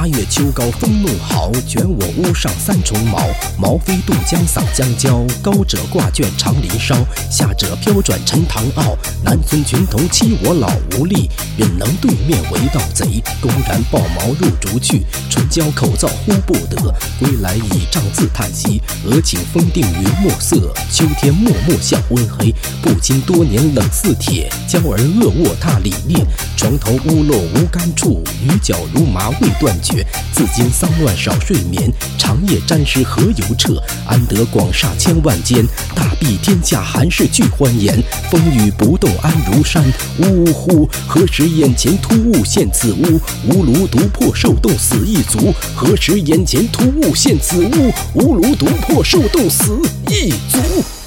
八月秋高风怒号，卷我屋上三重茅。茅飞渡江洒江郊，高者挂卷长林梢，下者飘转沉塘坳。南村群童欺我老无力，忍能对面为盗贼。公然抱茅入竹去，唇焦口燥呼不得。归来倚杖自叹息，俄顷风定云墨色。秋天漠漠向昏黑，不禁多年冷似铁。娇儿恶卧踏里裂，床头屋漏无干处，雨脚如麻未断绝。自经丧乱少睡眠，长夜沾湿何由彻？安得广厦千万间，大庇天下寒士俱欢颜。风雨不动安如山，呜呼！何时眼前突兀现此屋？吾庐独破受冻死一族。何时眼前突兀现此屋？吾庐独破受冻死一族。